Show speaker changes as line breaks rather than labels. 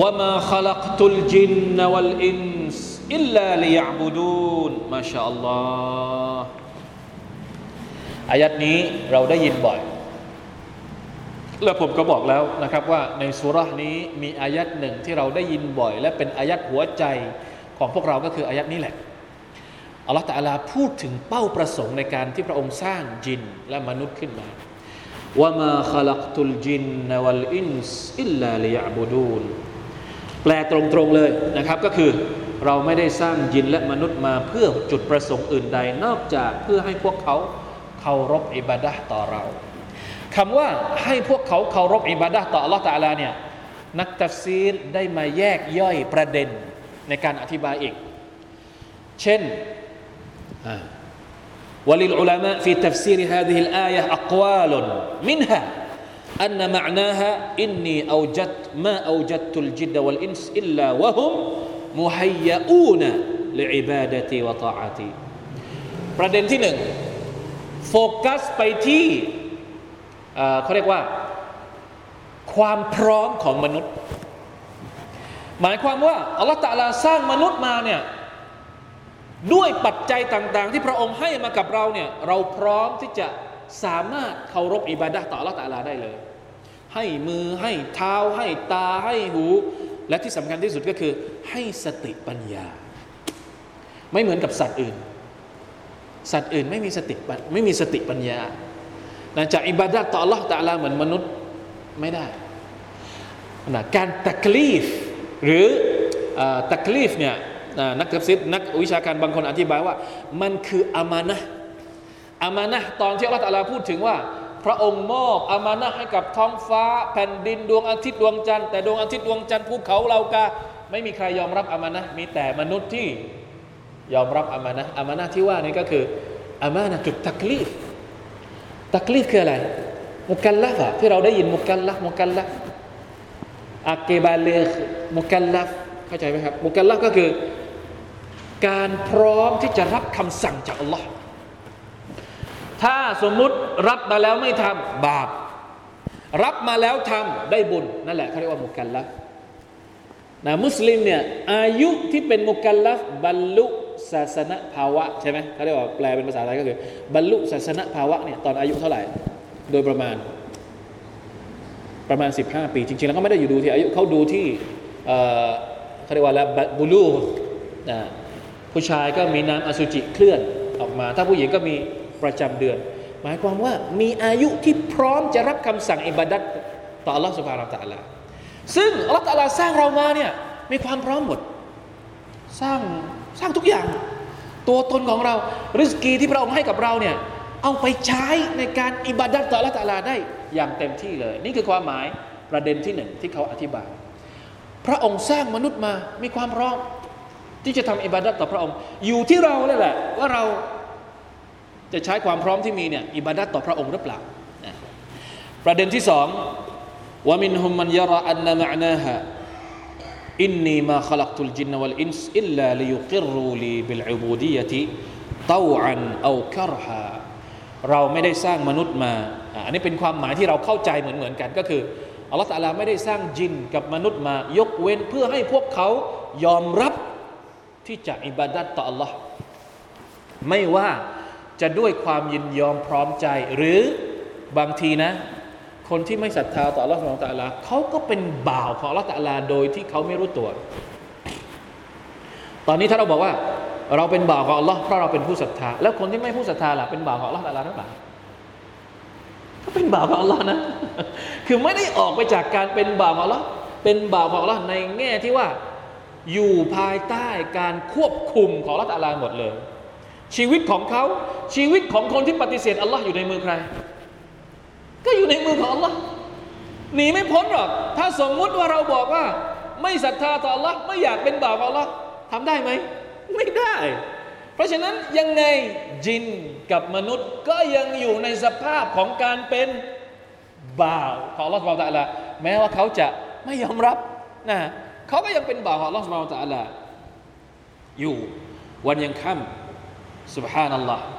ว่ามาขลักตุลจินนวัลอินสอิลลาลิยาบูดูนมาชาอัลลอฮ์อายัดนี้เราได้ยินบ่อย แล้วผมก็บอกแล้วนะครับว่าในสุรานี้มีอายัดหนึ่งที่เราได้ยินบ่อย และเป็นอายัดหัวใจของพวกเราก็คืออายัดนี้แหละอัลลอฮฺตะลาพูดถึงเป้าประสงค์ในการที่พระองค์สร้างจินและมนุษย์ขึ้นมาว่ามาขลักตุลจินนวัลอินสอิลลาลิยาบูดูน แปลตรงๆเลยนะครับก็คือเราไม่ได้สร้างยินและมนุษย์มาเพื่อจุดประสงค์อื่นใด นอกจากเพื่อให้พวกเขาเคารพอิบาดะต่อเราคำว่าให้พวกเขาเคารพอิบาดะต่อ Allah ตาลาเนี่ยนักตัฟซีรได้มาแยกย่อยประเด็นในการอธิบายอีก เช่น อันนามะนาฮะอินนีเอาจัดมาเอาจัดตุลจิดวัลอินส์อิลลาวะฮุมมุฮัยยาอูนะลิอิบาดตีวะตาอาตีประเด็นที่หนึ่งโฟกัสไปที่เขาเรียกว่า ความพร้อมของมนุษย์ หมายความว่าอัลลอฮฺตะลาสร้างมนุษย์มาเนี่ยด้วยปัจจัยต่าง ๆ ที่พระองค์ให้มากับเราเนี่ยเราพร้อมที่จะ สามารถเคารพอิบาดะต่อลลอฮฺตะลาได้เลย ให้มือให้เท้าให้ตาให้หู และที่สำคัญที่สุดก็คือ ให้สติปัญญา ไม่เหมือนกับสัตว์อื่น สัตว์อื่นไม่มีสติไม่มีสติปัญญานะจากอิบาดะต่อ Allah ตะลาเหมือนมนุษย์ไม่ได้นะการตักลีฟหรือตักลีฟเนี่ยนักทัฟซิดนักวิชาการบางคนอธิบายว่า มันคืออามานะ อามานะตอนที่อัลลอฮฺตะลาพูดถึงว่า พระองค์มอบอามานะให้กับท้องฟ้า แผ่นดินดวงอาทิตย์ดวงจันทร์แต่ดวงอาทิตย์ดวงจันทร์ภูเขาเรากาไม่มีใครยอมรับอามานะมีแต่มนุษย์ที่ยอมรับอามานะอามานะที่ว่านี่ก็คืออามานะจุดตักลีฟตักลีฟคืออะไร มุกัลลัฟที่เราได้ยินมุกัลลัฟมุกัลลัฟอักเกบาเลมุกัลลัฟเข้าใจไหมครับ มุกัลลัฟก็คือ การพร้อมที่จะรับคำสั่งจากอัลลอฮ์ ถ้าสมมุติรับมาแล้วไม่ทำบาป รับมาแล้วทำได้บุญนั่นแหละเขาเรียกว่ามุกัลลัฟนะมุสลิมเนี่ยอายุที่เป็นมุกัลลัฟบรรลุศาสนภาวะใช่ไหมเขาเรียกว่าแปลเป็นภาษาไทยก็คือ บรรลุศาสนภาวะเนี่ยตอนอายุเท่าไหร่ โดยประมาณ ประมาณ 15 ปี จริงๆ แล้วก็ไม่ได้อยู่ดูที่อายุเขาดูที่เขาเรียกว่าละบุลูนะผู้ชายก็มีน้ำอสุจิเคลื่อนออกมา ถ้าผู้หญิงก็มี ประจำเดือน หมายความว่ามีอายุที่พร้อมจะรับคำสั่งอิบาดัตต่อ Allah سبحانه และ تعالى ซึ่ง Allah تعالى สร้างเรามาเนี่ยมีความพร้อมหมด สร้างสร้างทุกอย่าง ตัวตนของเรา ริสกีที่พระองค์ให้กับเราเนี่ยเอาไปใช้ในการอิบาดัตต่อละตาลาได้อย่างเต็มที่เลย นี่คือความหมายประเด็นที่หนึ่งที่เขาอธิบาย พระองค์สร้างมนุษย์มามีความพร้อม ที่จะทำอิบาดัตต่อพระองค์ อยู่ที่เราเลยแหละ ว่าเรา จะใช้ความพร้อมที่มีเนี่ยอิบาดัตต่อพระองค์หรือเปล่า ประเด็นที่สองว่าمنهم من يرى أن معناها إني ما خلقت الجن والإنس إلا ليقروا لي بالعبوديةตาอันเอาคารฮาเราไม่ได้สร้างมนุษย์มา อันนี้เป็นความหมายที่เราเข้าใจเหมือนเหมือนกันก็คืออัลลอฮฺตาลาไม่ได้สร้างจินกับมนุษย์มายกเว้นเพื่อให้พวกเขายอมรับที่จะอิบาดัตต่อ Allah ไม่ว่า จะด้วยความยินยอมพร้อมใจ หรือบางทีนะ คนที่ไม่ศรัทธาต่อ Allah สุบฮานตะลาเขาก็เป็นบ่าวของ Allah ตลาโดยที่เขาไม่รู้ตัว ตอนนี้ถ้าเราบอกว่า เราเป็นบ่าวของ Allah เพราะเราเป็นผู้ศรัทธา แล้วคนที่ไม่ผู้ศรัทธาล่ะเป็นบ่าวของ Allah ตะลาหรือเปล่าก็เป็นบ่าวของ Allah นะ คือไม่ได้ออกไปจากการเป็นบ่าวของ Allah เป็นบ่าวของ Allah ในแง่ที่ว่า อยู่ภายใต้การควบคุมของ Allah ตลาหมดเลย ชีวิตของเขาชีวิตของคนที่ปฏิเสธ Allah อยู่ในมือใคร ก็อยู่ในมือของ Allah หนีไม่พ้นหรอกถ้าสมมุติว่าเราบอกว่า ไม่ศรัทธาต่อ Allah ไม่อยากเป็นบ่าวของ Allah ทำได้ไหมไม่ได้ เพราะฉะนั้นยังไงจินกับมนุษย์ก็ยังอยู่ในสภาพของการเป็นบ่าวของ Allah สุบานะละแม้ว่าเขาจะไม่ยอมรับนะเขาก็ยังเป็นบ่าวของ Allah สุบานะละอยู่วันยังค่ำ سبحان الله.